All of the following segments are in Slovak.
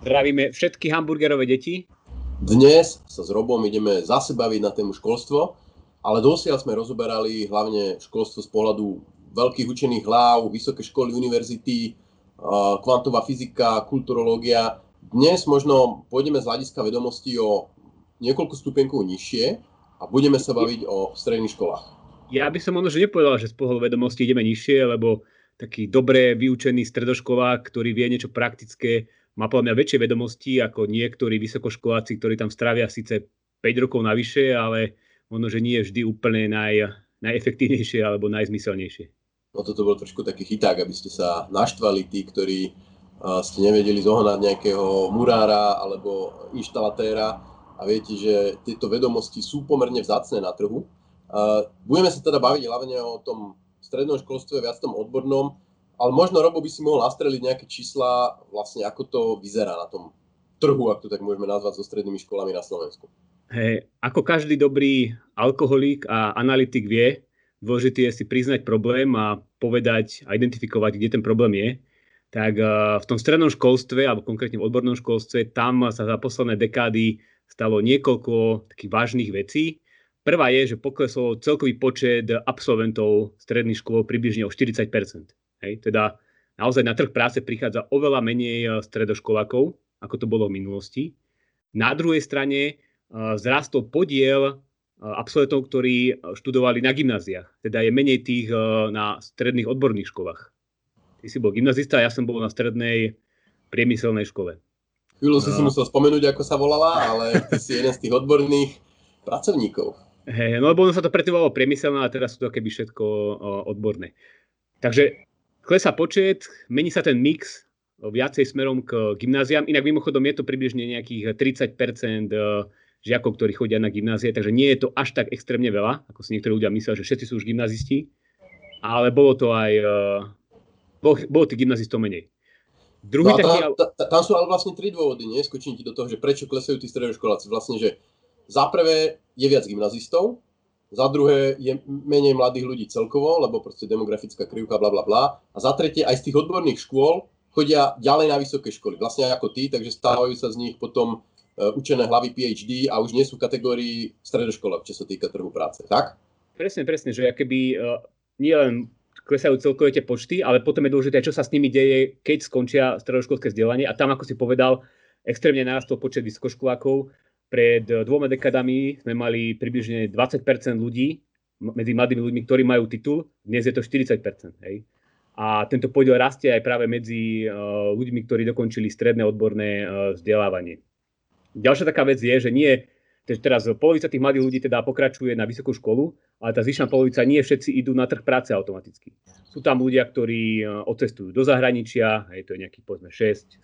Zdravíme všetky hamburgerové deti. Dnes sa s Robom ideme zase baviť na tému školstvo, ale dosiaľ sme rozoberali hlavne školstvo z pohľadu veľkých učených hlav, vysoké školy, univerzity, kvantová fyzika, kulturológia. Dnes možno pôjdeme z hľadiska vedomostí o niekoľko stupenkov nižšie a budeme sa baviť o stredných školách. Ja by som možno že nepovedal, že z pohľadu vedomostí ideme nižšie, lebo taký dobre vyučený stredoškolák, ktorý vie niečo praktické, má podľa mňa väčšie vedomosti ako niektorí vysokoškoláci, ktorí tam strávia síce 5 rokov navyše, ale možno, že nie je vždy úplne naj, najefektívnejšie alebo najzmyselnejšie. No toto bol trošku taký chyták, aby ste sa naštvali tí, ktorí uh, ste nevedeli zohnať nejakého murára alebo inštalatéra a viete, že tieto vedomosti sú pomerne vzácne na trhu. Budeme sa teda baviť hlavne o tom strednom školstve, viac tom odbornom, ale možno Robo by si mohol nastreliť nejaké čísla, vlastne ako to vyzerá na tom trhu, ak to tak môžeme nazvať, so strednými školami na Slovensku. Hey, ako každý dobrý alkoholík a analytik vie, dôležité je si priznať problém a povedať a identifikovať, kde ten problém je. Tak v tom strednom školstve, alebo konkrétne v odbornom školstve, tam sa za posledné dekády stalo niekoľko takých vážnych vecí. Prvá je, že poklesol celkový počet absolventov stredných škôl približne o 40 Hej, teda naozaj na trh práce prichádza oveľa menej eh, stredoškolákov, ako to bolo v minulosti. Na druhej strane uh, zrastol podiel uh, absolventov, ktorí študovali na gymnáziách. Teda je menej tých na stredných odborných školách. Ty si bol gymnazista, ja som bol na strednej priemyselnej škole. Chvíľu si si musel spomenúť, ako sa volala, ale ty si jeden z tých odborných pracovníkov. Hej, no lebo ono sa to predtým priemyselné, a teraz sú to keby všetko odborné. Takže klesá počet, mení sa ten mix viacej smerom k gymnáziám. Inak mimochodom je to približne nejakých 30% žiakov, ktorí chodia na gymnázie, takže nie je to až tak extrémne veľa, ako si niektorí ľudia myslia, že všetci sú už gymnazisti, ale bolo to aj, bolo, bolo tých gymnazistov menej. Druhý no taký... tam, tam sú ale vlastne tri dôvody, nie? Skočím ti do toho, že prečo klesajú tí stredoškoláci. Vlastne, že za prvé je viac gymnazistov, za druhé je menej mladých ľudí celkovo, lebo proste demografická krivka, bla bla bla. A za tretie aj z tých odborných škôl chodia ďalej na vysoké školy. Vlastne ako ty, takže stávajú sa z nich potom uh, učené hlavy PhD a už nie sú v kategórii stredoškolok, čo sa týka trhu práce, tak? Presne, presne, že keby uh, nie len klesajú celkové tie počty, ale potom je dôležité, čo sa s nimi deje, keď skončia stredoškolské vzdelanie. A tam, ako si povedal, extrémne narastol počet vysokoškolákov pred dvoma dekadami sme mali približne 20% ľudí medzi mladými ľuďmi, ktorí majú titul, dnes je to 40 hej. A tento podiel rastie aj práve medzi uh, ľuďmi, ktorí dokončili stredné odborné uh, vzdelávanie. Ďalšia taká vec je, že nie, teraz polovica tých mladých ľudí teda pokračuje na vysokú školu, ale tá zvyšná polovica nie všetci idú na trh práce automaticky. Sú tam ľudia, ktorí uh, odcestujú do zahraničia, hej, to je nejaký povedzme 6-7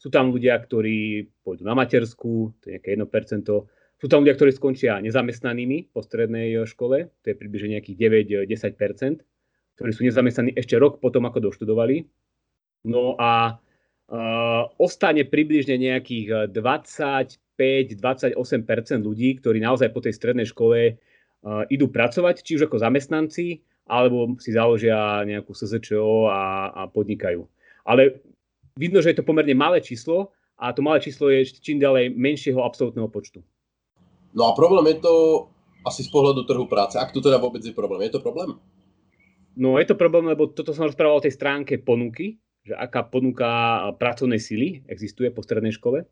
sú tam ľudia, ktorí pôjdu na matersku, to je nejaké 1%. Sú tam ľudia, ktorí skončia nezamestnanými po strednej eh, škole, to je približne nejakých 9-10%, ktorí sú nezamestnaní ešte rok potom, ako doštudovali. No a uh, ostane približne nejakých 25-28% ľudí, ktorí naozaj po tej strednej škole uh, idú pracovať, či už ako zamestnanci, alebo si založia nejakú SZČO a, a podnikajú. Ale vidno, že je to pomerne malé číslo a to malé číslo je čím ďalej menšieho absolútneho počtu. No a problém je to asi z pohľadu trhu práce. Ak to teda vôbec je problém. Je to problém? No je to problém, lebo toto som rozprával o tej stránke ponuky, že aká ponuka pracovnej sily existuje po strednej škole.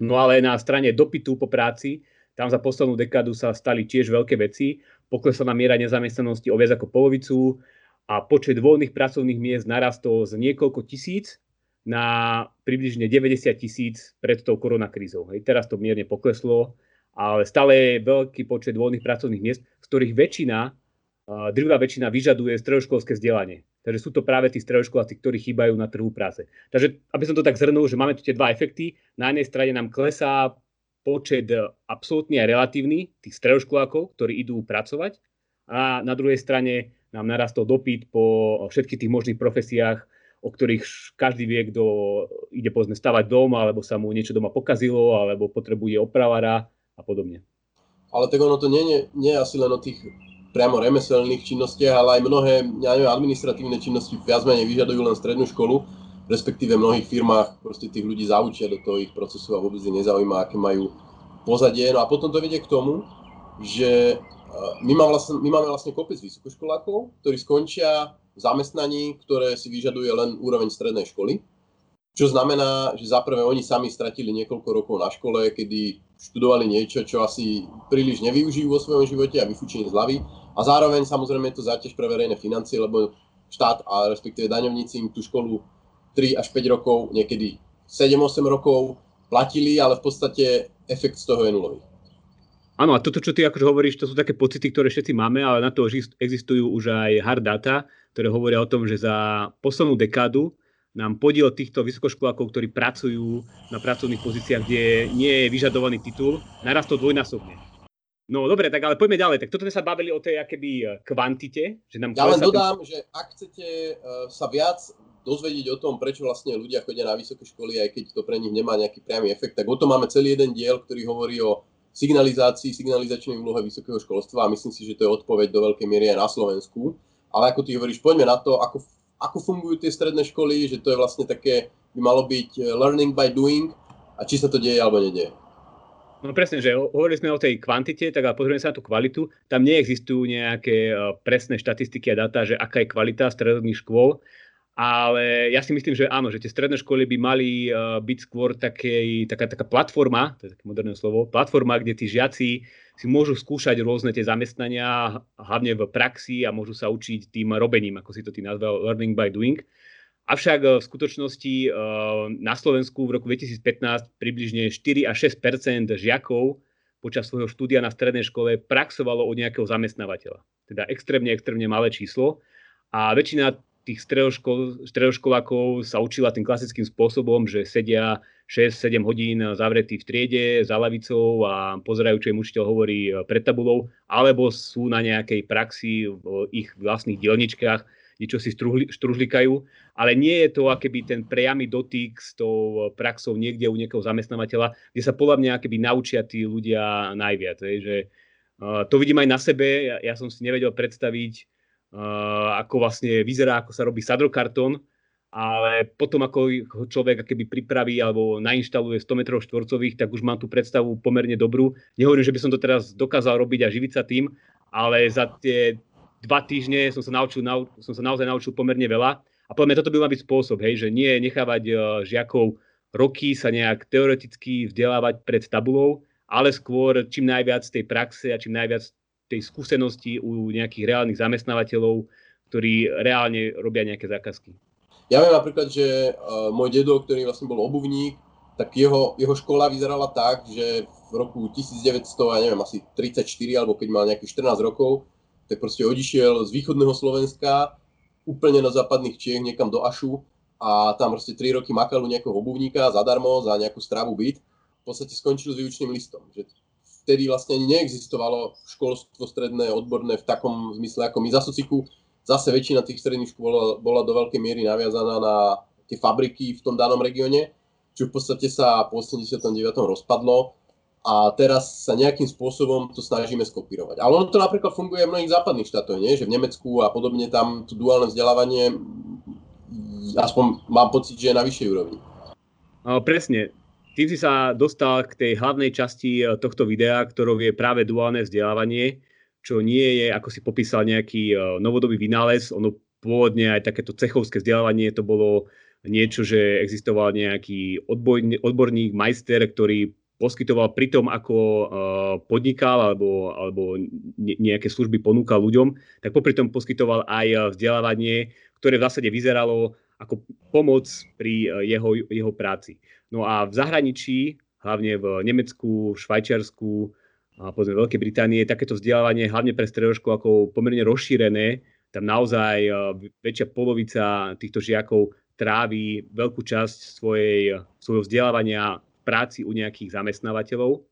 No ale na strane dopytu po práci, tam za poslednú dekádu sa stali tiež veľké veci. Poklesla miera nezamestnanosti o viac ako polovicu a počet voľných pracovných miest narastol z niekoľko tisíc na približne 90 tisíc pred tou koronakrízou. Hej. Teraz to mierne pokleslo, ale stále je veľký počet voľných pracovných miest, z ktorých väčšina, drvá väčšina vyžaduje stredoškolské vzdelanie. Takže sú to práve tí stredoškoláci, ktorí chýbajú na trhu práce. Takže, aby som to tak zhrnul, že máme tu tie dva efekty. Na jednej strane nám klesá počet absolútny a relatívny tých stredoškolákov, ktorí idú pracovať. A na druhej strane nám narastol dopyt po všetkých tých možných profesiách, o ktorých každý vie, kto ide povedzme stavať dom, alebo sa mu niečo doma pokazilo, alebo potrebuje opravara a a podobne. Ale tak ono to nie, nie, nie asi len o tých priamo remeselných činnostiach, ale aj mnohé, ja neviem, administratívne činnosti viac menej vyžadujú len strednú školu, respektíve v mnohých firmách proste tých ľudí zaučia do toho ich procesu a vôbec ich nezaujíma, aké majú pozadie. No a potom to vedie k tomu, že my, máme vlastne, my máme vlastne kopec vysokoškolákov, ktorí skončia v zamestnaní, ktoré si vyžaduje len úroveň strednej školy. Čo znamená, že zaprvé oni sami stratili niekoľko rokov na škole, kedy študovali niečo, čo asi príliš nevyužijú vo svojom živote a vyfúčení z hlavy. A zároveň samozrejme je to záťaž pre verejné financie, lebo štát a respektíve daňovníci im tú školu 3 až 5 rokov, niekedy 7-8 rokov platili, ale v podstate efekt z toho je nulový. Áno, a toto, čo ty akože hovoríš, to sú také pocity, ktoré všetci máme, ale na to existujú už aj hard data, ktoré hovoria o tom, že za poslednú dekádu nám podiel týchto vysokoškolákov, ktorí pracujú na pracovných pozíciách, kde nie je vyžadovaný titul, narastol dvojnásobne. No dobre, tak ale poďme ďalej. Tak toto sme sa bavili o tej akéby e, kvantite. Že nám ja len dodám, tým... že ak chcete uh, sa viac dozvedieť o tom, prečo vlastne ľudia chodia na vysoké školy, aj keď to pre nich nemá nejaký priamy efekt, tak o tom máme celý jeden diel, ktorý hovorí o signalizácii, signalizačnej úlohe vysokého školstva a myslím si, že to je odpoveď do veľkej miery aj na Slovensku. Ale ako ty hovoríš, poďme na to, ako, ako fungujú tie stredné školy, že to je vlastne také, by malo byť eh, learning by doing a či sa to deje alebo nedieje. No presne, že hovorili sme o tej kvantite, tak ale pozrieme sa na tú kvalitu. Tam neexistujú nejaké eh, presné štatistiky a dáta, že aká je kvalita stredných škôl. Ale ja si myslím, že áno, že tie stredné školy by mali uh, byť skôr takej, taká, taká platforma, to je také moderné slovo, platforma, kde tí žiaci si môžu skúšať rôzne tie zamestnania, hlavne v praxi a môžu sa učiť tým robením, ako si to ty nazval, learning by doing. Avšak uh, v skutočnosti uh, na Slovensku v roku 2015 približne 4 až 6 žiakov počas svojho štúdia na strednej škole praxovalo od nejakého zamestnávateľa. Teda extrémne, extrémne malé číslo. A väčšina tých stredoškol, stredoškolákov sa učila tým klasickým spôsobom, že sedia 6-7 hodín zavretí v triede za lavicou a pozerajú, čo im učiteľ hovorí e, pred tabulou, alebo sú na nejakej praxi v ich vlastných dielničkách, niečo si štružlikajú, ale nie je to akéby ten priamy dotyk s tou praxou niekde u niekoho zamestnávateľa, kde sa podľa mňa akéby naučia tí ľudia najviac. Že, uh, to vidím aj na sebe, ja, ja som si nevedel predstaviť, ako vlastne vyzerá, ako sa robí sadrokartón, ale potom ako ho človek keby pripraví alebo nainštaluje 100 m štvorcových, tak už mám tú predstavu pomerne dobrú. Nehovorím, že by som to teraz dokázal robiť a živiť sa tým, ale za tie dva týždne som sa, naučil, nau, som sa naozaj naučil pomerne veľa. A podľa toto by mal byť spôsob, hej, že nie nechávať uh, žiakov roky sa nejak teoreticky vzdelávať pred tabulou, ale skôr čím najviac tej praxe a čím najviac tej skúsenosti u nejakých reálnych zamestnávateľov, ktorí reálne robia nejaké zákazky. Ja viem napríklad, že uh, môj dedo, ktorý vlastne bol obuvník, tak jeho, jeho škola vyzerala tak, že v roku 1900, ja neviem, asi 34, alebo keď mal nejakých 14 rokov, tak proste odišiel z východného Slovenska úplne na západných Čiech niekam do Ašu a tam proste 3 roky makal u nejakého obuvníka zadarmo za nejakú stravu byt. V podstate skončil s výučným listom. Že vtedy vlastne neexistovalo školstvo stredné, odborné v takom zmysle ako my za sociku. Zase väčšina tých stredných škôl bola do veľkej miery naviazaná na tie fabriky v tom danom regióne, čo v podstate sa po 89. rozpadlo a teraz sa nejakým spôsobom to snažíme skopírovať. Ale ono to napríklad funguje v mnohých západných štátoch, nie? že v Nemecku a podobne tam to duálne vzdelávanie aspoň mám pocit, že je na vyššej úrovni. No, presne tým si sa dostal k tej hlavnej časti eh, tohto videa, ktorou je práve duálne vzdelávanie, čo nie je, ako si popísal, nejaký eh, novodobý vynález. Ono pôvodne aj takéto cechovské vzdelávanie to bolo niečo, že existoval nejaký odborník, majster, ktorý poskytoval pri tom, ako uh, podnikal alebo, alebo nejaké služby ponúkal ľuďom, tak popri tom poskytoval aj vzdelávanie, ktoré v zásade vyzeralo ako pomoc pri jeho, jeho práci. No a v zahraničí, hlavne v Nemecku, Švajčiarsku a povedzme Veľkej Británie, takéto vzdelávanie, hlavne pre stredoškolákov, pomerne rozšírené. Tam naozaj väčšia polovica týchto žiakov trávi veľkú časť svojej, svojho vzdelávania práci u nejakých zamestnávateľov.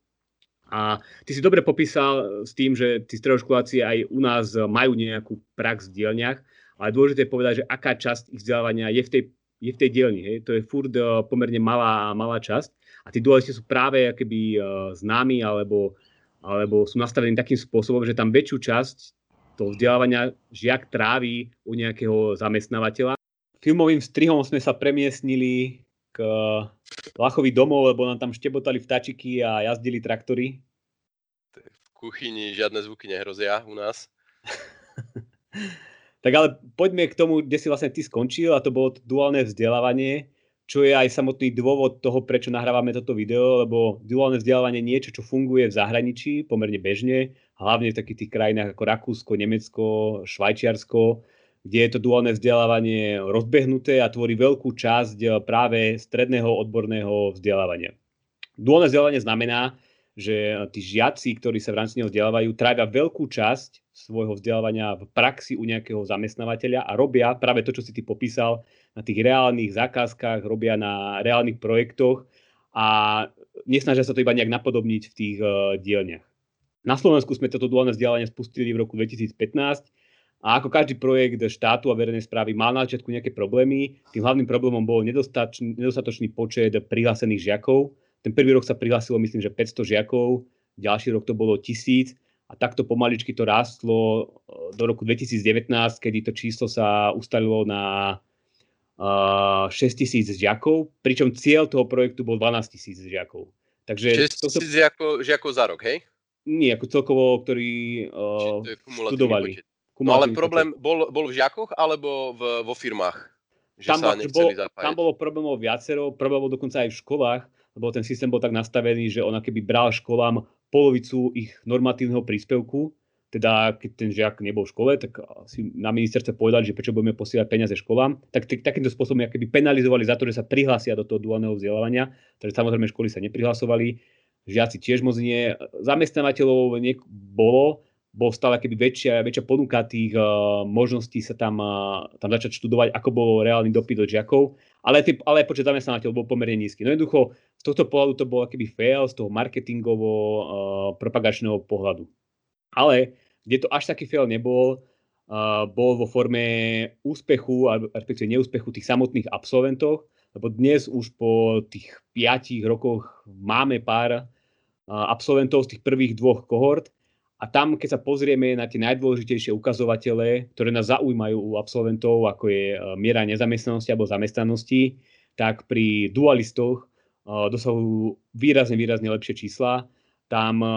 A ty si dobre popísal s tým, že tí stredoškoláci aj u nás majú nejakú prax v dielniach, ale dôležité je povedať, že aká časť ich vzdelávania je v tej je v tej dielni. Hej. To je furt uh, pomerne malá, malá časť. A tí dualisti sú práve keby známi alebo, alebo sú nastavení takým spôsobom, že tam väčšiu časť toho vzdelávania žiak trávi u nejakého zamestnávateľa. Filmovým strihom sme sa premiestnili k Lachovi domov, lebo nám tam štebotali vtačiky a jazdili traktory. V kuchyni žiadne zvuky nehrozia u nás. tak ale poďme k tomu, kde si vlastne ty skončil a to bolo to duálne vzdelávanie, čo je aj samotný dôvod toho, prečo nahrávame toto video, lebo duálne vzdelávanie je niečo, čo funguje v zahraničí pomerne bežne, hlavne v takých tých krajinách ako Rakúsko, Nemecko, Švajčiarsko, kde je to duálne vzdelávanie rozbehnuté a tvorí veľkú časť eh, práve stredného odborného vzdelávania. Duálne vzdelávanie znamená, že tí žiaci, ktorí sa v rámci neho vzdelávajú, trávia veľkú časť svojho vzdelávania v praxi u nejakého zamestnávateľa a robia práve to, čo si ty popísal, na tých reálnych zákazkách, robia na reálnych projektoch a nesnažia sa to iba nejak napodobniť v tých uh, dielniach. Na Slovensku sme toto duálne vzdelávanie spustili v roku 2015 a ako každý projekt štátu a verejnej správy mal na začiatku nejaké problémy, tým hlavným problémom bol nedostatočný, nedostatočný počet prihlásených žiakov. Ten prvý rok sa prihlásilo, myslím, že 500 žiakov, ďalší rok to bolo 1000 a takto pomaličky to rástlo e, do roku 2019, kedy to číslo sa ustalilo na uh, 6 tisíc žiakov, pričom cieľ toho projektu bol 12 tisíc žiakov. Takže 6 tisíc žiakov, žiakov za rok, hej? Nie, ako celkovo, ktorí uh, študovali. Počet. No ale problém bol, bol v žiakoch alebo v, vo firmách? Že tam, sa bol, tam bolo problémov viacero, problém bol dokonca aj v školách, lebo ten systém bol tak nastavený, že ona keby bral školám polovicu ich normatívneho príspevku, teda keď ten žiak nebol v škole, tak si na ministerstve povedali, že prečo budeme posielať peniaze školám, tak t- takýmto spôsobom keby penalizovali za to, že sa prihlásia do toho duálneho vzdelávania, takže samozrejme školy sa neprihlasovali, žiaci tiež moc nie, zamestnávateľov niek- bolo, bol stále keby väčšia, väčšia ponuka tých uh, možností sa tam, uh, tam začať študovať, ako bol reálny dopyt od žiakov, ale, tý, ale počet zamestnávateľov bol pomerne nízky. No jednoducho, z tohto pohľadu to bol keby fail, z toho marketingovo uh, propagačného pohľadu. Ale kde to až taký fail nebol, uh, bol vo forme úspechu, respektíve neúspechu tých samotných absolventov, lebo dnes už po tých 5 rokoch máme pár uh, absolventov z tých prvých dvoch kohort, a tam, keď sa pozrieme na tie najdôležitejšie ukazovatele, ktoré nás zaujímajú u absolventov, ako je e, miera nezamestnanosti alebo zamestnanosti, tak pri dualistoch e, dosahujú výrazne, výrazne lepšie čísla. Tam e,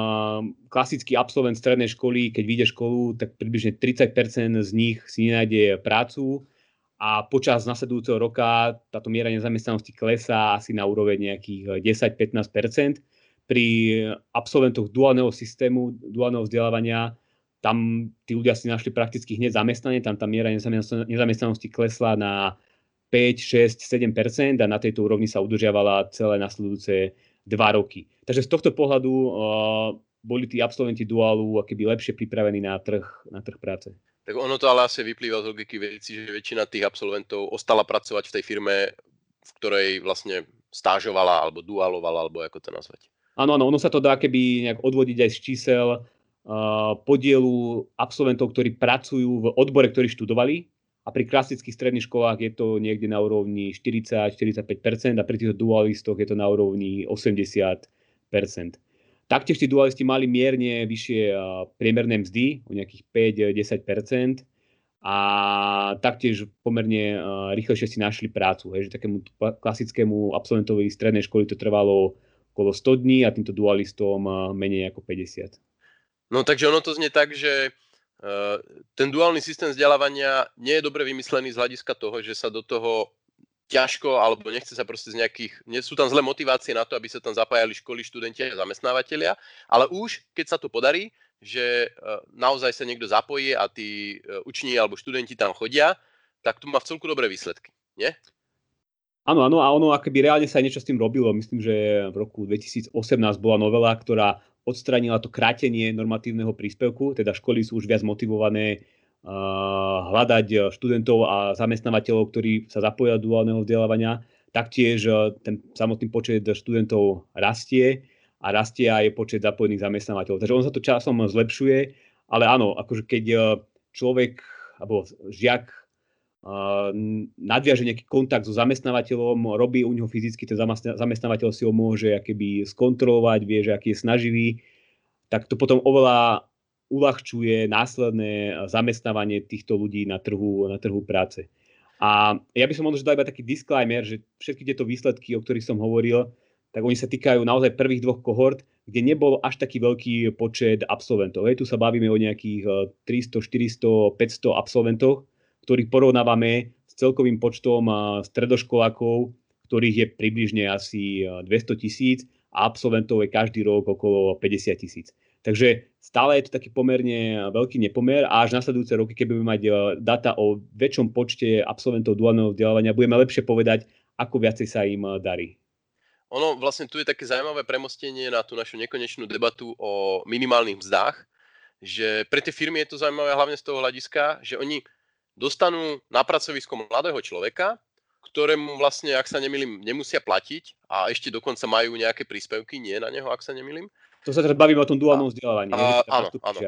klasický absolvent strednej školy, keď vyjde školu, tak približne 30% z nich si nenájde prácu a počas nasledujúceho roka táto miera nezamestnanosti klesá asi na úroveň nejakých 10-15% pri absolventoch duálneho systému, duálneho vzdelávania, tam tí ľudia si našli prakticky hneď zamestnanie, tam tá miera nezamestnanosti klesla na 5, 6, 7% a na tejto úrovni sa udržiavala celé nasledujúce dva roky. Takže z tohto pohľadu uh, boli tí absolventi duálu keby lepšie pripravení na trh, na trh práce. Tak ono to ale asi vyplýva z logiky veci, že väčšina tých absolventov ostala pracovať v tej firme, v ktorej vlastne stážovala, alebo dualovala, alebo ako to nazvať. Áno, áno, ono sa to dá keby nejak odvodiť aj z čísel uh, podielu absolventov, ktorí pracujú v odbore, ktorí študovali. A pri klasických stredných školách je to niekde na úrovni 40-45% a pri tých dualistoch je to na úrovni 80%. Taktiež tí dualisti mali mierne vyššie uh, priemerné mzdy, o nejakých 5-10%. A taktiež pomerne uh, rýchlejšie si našli prácu. Hej, že takému klasickému absolventovi strednej školy to trvalo okolo 100 dní a týmto dualistom menej ako 50. No takže ono to znie tak, že ten duálny systém vzdelávania nie je dobre vymyslený z hľadiska toho, že sa do toho ťažko, alebo nechce sa proste z nejakých, nie sú tam zlé motivácie na to, aby sa tam zapájali školy, študenti a zamestnávateľia, ale už keď sa to podarí, že naozaj sa niekto zapojí a tí uční alebo študenti tam chodia, tak to má v celku dobré výsledky, nie? Áno, áno, a ono akoby reálne sa aj niečo s tým robilo. Myslím, že v roku 2018 bola novela, ktorá odstranila to krátenie normatívneho príspevku, teda školy sú už viac motivované uh, hľadať študentov a zamestnávateľov, ktorí sa zapoja do duálneho vzdelávania. Taktiež uh, ten samotný počet študentov rastie a rastie aj počet zapojených zamestnávateľov. Takže on sa to časom zlepšuje, ale áno, akože keď uh, človek alebo žiak nadviaže nejaký kontakt so zamestnávateľom, robí u neho fyzicky, ten zamestnávateľ si ho môže akéby skontrolovať, vie, že aký je snaživý, tak to potom oveľa uľahčuje následné zamestnávanie týchto ľudí na trhu, na trhu práce. A ja by som možno dal iba taký disclaimer, že všetky tieto výsledky, o ktorých som hovoril, tak oni sa týkajú naozaj prvých dvoch kohort, kde nebol až taký veľký počet absolventov. Hej, tu sa bavíme o nejakých 300, 400, 500 absolventoch, ktorých porovnávame s celkovým počtom stredoškolákov, ktorých je približne asi 200 tisíc a absolventov je každý rok okolo 50 tisíc. Takže stále je to taký pomerne veľký nepomer a až nasledujúce roky, keď budeme mať data o väčšom počte absolventov duálneho vzdelávania, budeme lepšie povedať, ako viacej sa im darí. Ono vlastne tu je také zaujímavé premostenie na tú našu nekonečnú debatu o minimálnych mzdách, že pre tie firmy je to zaujímavé hlavne z toho hľadiska, že oni dostanú na pracovisko mladého človeka, ktorému vlastne, ak sa nemýlim, nemusia platiť a ešte dokonca majú nejaké príspevky, nie na neho, ak sa nemýlim. To sa teraz bavíme o tom duálnom vzdelávaní. A, áno, áno.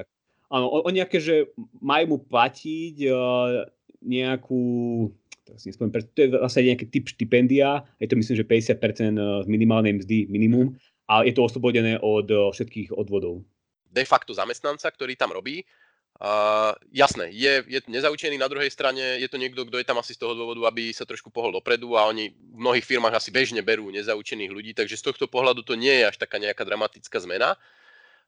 Áno, oni nejaké, že majú mu platiť uh, nejakú, teraz nespomínam, to je vlastne nejaký typ štipendia, je to myslím, že 50% e, z minimálnej mzdy minimum a je to oslobodené od uh, všetkých odvodov. De facto zamestnanca, ktorý tam robí, Uh, jasné, je, je nezaučený, na druhej strane je to niekto, kto je tam asi z toho dôvodu, aby sa trošku pohol dopredu a oni v mnohých firmách asi bežne berú nezaučených ľudí, takže z tohto pohľadu to nie je až taká nejaká dramatická zmena.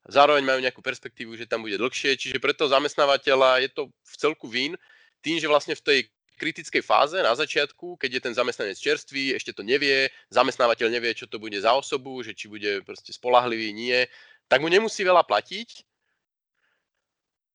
Zároveň majú nejakú perspektívu, že tam bude dlhšie, čiže pre toho zamestnávateľa je to v celku vín tým, že vlastne v tej kritickej fáze na začiatku, keď je ten zamestnanec čerstvý, ešte to nevie, zamestnávateľ nevie, čo to bude za osobu, že či bude proste spolahlivý, nie, tak mu nemusí veľa platiť,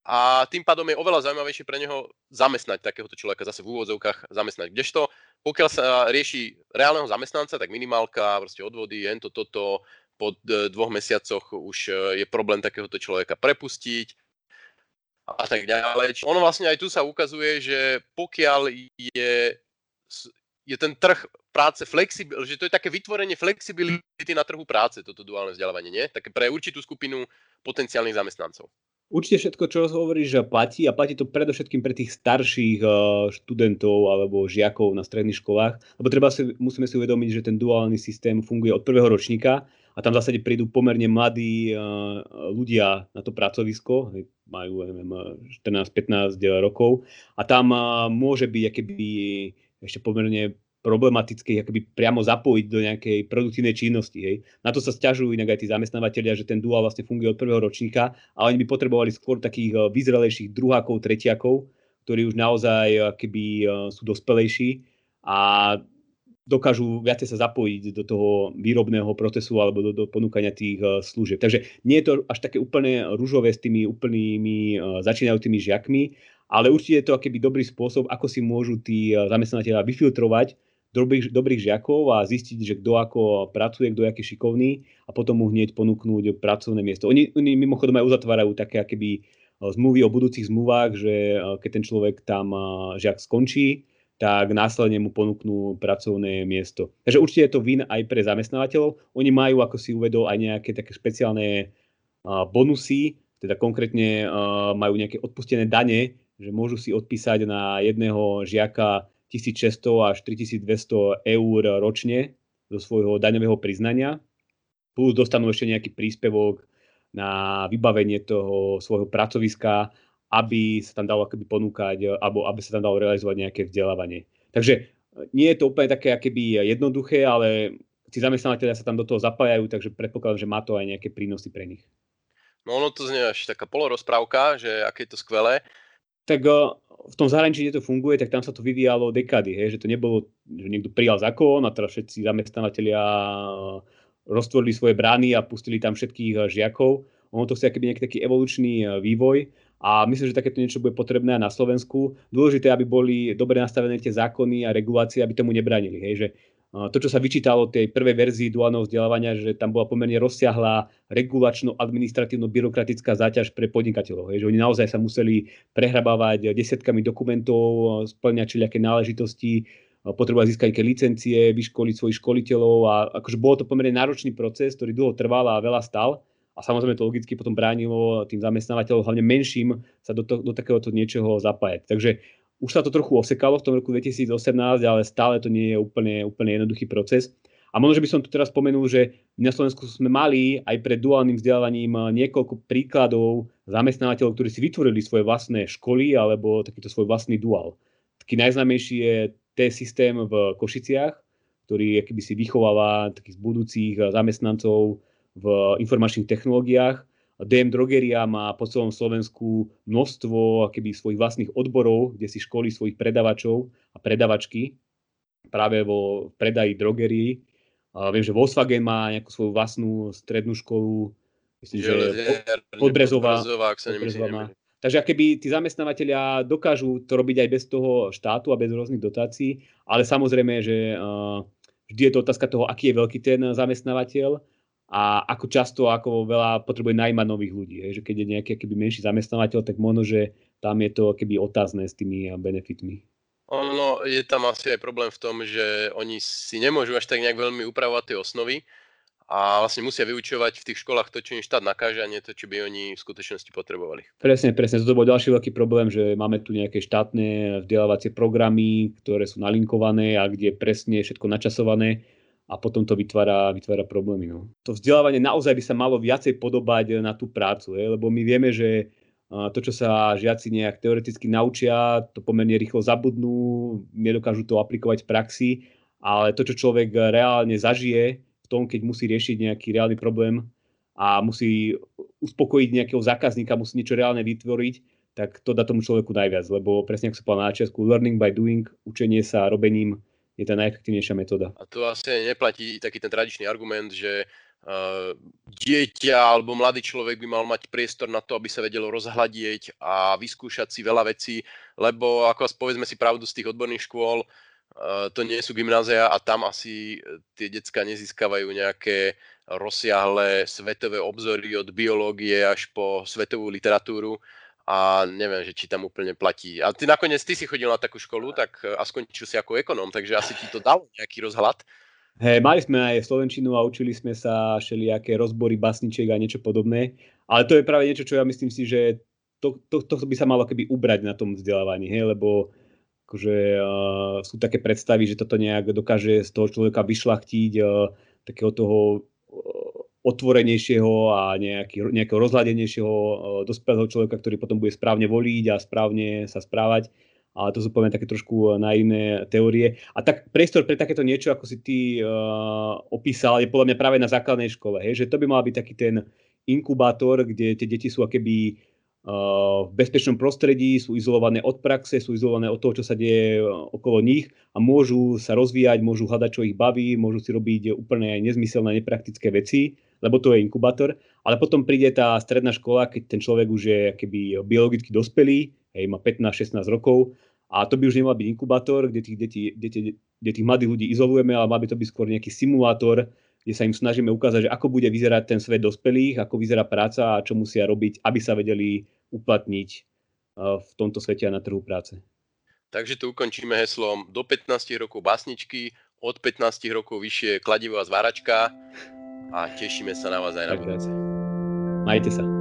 a tým pádom je oveľa zaujímavejšie pre neho zamestnať takéhoto človeka, zase v úvodzovkách zamestnať. Kdežto, pokiaľ sa rieši reálneho zamestnanca, tak minimálka, proste odvody, jen toto, po dvoch mesiacoch už e, je problém takéhoto človeka prepustiť a tak ďalej. Ono vlastne aj tu sa ukazuje, že pokiaľ je, je ten trh práce flexibil, že to je také vytvorenie flexibility na trhu práce, toto duálne vzdelávanie, nie? Také pre určitú skupinu potenciálnych zamestnancov. Určite všetko, čo hovoríš, platí a platí to predovšetkým pre tých starších eh, študentov alebo žiakov na stredných školách, lebo treba si, musíme si uvedomiť, že ten duálny systém funguje od prvého ročníka a tam v zásade prídu pomerne mladí eh, ľudia na to pracovisko, majú 14-15 rokov a tam eh, môže byť keby ešte pomerne problematické akoby priamo zapojiť do nejakej produktívnej činnosti. Hej. Na to sa stiažujú inak aj tí zamestnávateľia, že ten duál vlastne funguje od prvého ročníka a oni by potrebovali skôr takých eh, vyzrelejších druhákov, tretiakov, ktorí už naozaj eh, keby eh, sú dospelejší a dokážu viacej sa zapojiť do toho výrobného procesu alebo do, do ponúkania tých služieb. Takže nie je to až také úplne rúžové s tými úplnými začínajúcimi žiakmi, ale určite je to akýby dobrý spôsob, ako si môžu tí zamestnávateľia vyfiltrovať dobrých, dobrých žiakov a zistiť, že kto ako pracuje, kto aký šikovný a potom mu hneď ponúknúť pracovné miesto. Oni, oni mimochodom aj uzatvárajú také akéby e, zmluvy o budúcich zmluvách, že e, keď ten človek tam e, žiak skončí, tak následne mu ponúknú pracovné miesto. Takže určite je to vin aj pre zamestnávateľov. Oni majú, ako si uvedol, aj nejaké také špeciálne bonusy, teda konkrétne majú nejaké odpustené dane, že môžu si odpísať na jedného žiaka 1600 až 3200 eur ročne zo svojho daňového priznania, plus dostanú ešte nejaký príspevok na vybavenie toho svojho pracoviska, aby sa tam dalo akoby ponúkať, alebo aby sa tam dalo realizovať nejaké vzdelávanie. Takže e, nie je to úplne také akéby jednoduché, ale tí zamestnávateľia sa tam do toho zapájajú, takže predpokladám, že má to aj nejaké prínosy pre nich. No ono to znie až taká polorozprávka, že aké je to skvelé tak eh, v tom zahraničí, kde to funguje, tak tam sa to vyvíjalo dekady, hej, že to nebolo, že niekto prijal zákon a teraz všetci zamestnávateľia eh, roztvorili svoje brány a pustili tam všetkých eh, žiakov. Ono to chce akýby nejaký taký evolučný vývoj a myslím, že takéto niečo bude potrebné aj na Slovensku. Dôležité, aby boli dobre nastavené tie zákony a regulácie, aby tomu nebranili. Hej, že to, čo sa vyčítalo tej prvej verzii duálneho vzdelávania, že tam bola pomerne rozsiahlá regulačno-administratívno-byrokratická záťaž pre podnikateľov. Hej, že oni naozaj sa museli prehrabávať desiatkami dokumentov, splňať všelijaké náležitosti, potrebovať získať nejaké licencie, vyškoliť svojich školiteľov a akože bolo to pomerne náročný proces, ktorý dlho trval a veľa stal. A samozrejme to logicky potom bránilo tým zamestnávateľom, hlavne menším, sa do, to, do takéhoto niečoho zapájať. Takže už sa to trochu osekalo v tom roku 2018, ale stále to nie je úplne, úplne jednoduchý proces. A možno, že by som tu teraz spomenul, že na Slovensku sme mali aj pred duálnym vzdelávaním niekoľko príkladov zamestnávateľov, ktorí si vytvorili svoje vlastné školy alebo takýto svoj vlastný duál. Taký najznámejší je T-systém v Košiciach, ktorý keby si vychováva takých budúcich zamestnancov v informačných technológiách. DM Drogeria má po celom Slovensku množstvo keby svojich vlastných odborov, kde si školí svojich predavačov a predavačky práve vo predaji drogerii. A viem, že Volkswagen má nejakú svoju vlastnú strednú školu, myslím, že Podbrezová. Takže keby tí zamestnávateľia dokážu to robiť aj bez toho štátu a bez rôznych dotácií, ale samozrejme, že vždy je to otázka toho, aký je veľký ten zamestnávateľ a ako často, ako veľa potrebuje najmať nových ľudí. Hej. Že keď je nejaký keby menší zamestnávateľ, tak možno, že tam je to keby otázne s tými benefitmi. Ono je tam asi aj problém v tom, že oni si nemôžu až tak nejak veľmi upravovať tie osnovy a vlastne musia vyučovať v tých školách to, čo im štát nakáže a nie to, čo by oni v skutočnosti potrebovali. Presne, presne. To bol ďalší veľký problém, že máme tu nejaké štátne vzdelávacie programy, ktoré sú nalinkované a kde je presne všetko načasované a potom to vytvára, vytvára problémy. No. To vzdelávanie naozaj by sa malo viacej podobať na tú prácu, je? lebo my vieme, že to, čo sa žiaci nejak teoreticky naučia, to pomerne rýchlo zabudnú, nedokážu to aplikovať v praxi, ale to, čo človek reálne zažije v tom, keď musí riešiť nejaký reálny problém a musí uspokojiť nejakého zákazníka, musí niečo reálne vytvoriť, tak to dá tomu človeku najviac, lebo presne ako sa povedal na Česku, learning by doing, učenie sa robením je tá najefektívnejšia metóda. A tu asi neplatí taký ten tradičný argument, že uh, dieťa alebo mladý človek by mal mať priestor na to, aby sa vedelo rozhľadieť a vyskúšať si veľa vecí, lebo ako povedzme si pravdu z tých odborných škôl, to nie sú gymnázia a tam asi tie decka nezískavajú nejaké rozsiahle svetové obzory od biológie až po svetovú literatúru a neviem, že či tam úplne platí. A ty nakoniec, ty si chodil na takú školu, tak eh, a skončil si ako ekonóm, takže asi ti to dalo nejaký rozhľad. Hej, mali sme aj Slovenčinu a učili sme sa všelijaké rozbory basničiek a niečo podobné, ale to je práve niečo, čo ja myslím si, že to, to, to by sa malo keby ubrať na tom vzdelávaní, hej, lebo akože, uh, sú také predstavy, že toto nejak dokáže z toho človeka vyšlachtiť uh, takého toho uh, otvorenejšieho a nejaký, nejakého rozhľadenejšieho uh, dospelého človeka, ktorý potom bude správne voliť a správne sa správať. Ale to sú poviem také trošku na iné teórie. A tak priestor pre takéto niečo, ako si ty uh, opísal, je podľa mňa práve na základnej škole. Hej? Že to by mal byť taký ten inkubátor, kde tie deti sú akéby v bezpečnom prostredí, sú izolované od praxe, sú izolované od toho, čo sa deje okolo nich a môžu sa rozvíjať, môžu hľadať, čo ich baví, môžu si robiť úplne nezmyselné, nepraktické veci lebo to je inkubátor, ale potom príde tá stredná škola, keď ten človek už je keby biologicky dospelý, hej, má 15-16 rokov a to by už nemal byť inkubátor, kde tých, detí, deti, kde tých mladých ľudí izolujeme, ale mal by to byť skôr nejaký simulátor, kde sa im snažíme ukázať, že ako bude vyzerať ten svet dospelých, ako vyzerá práca a čo musia robiť, aby sa vedeli uplatniť v tomto svete a na trhu práce. Takže tu ukončíme heslom. Do 15 rokov básničky, od 15 rokov vyššie kladivo a zváračka a tešíme sa na vás aj na budúce. Majte sa.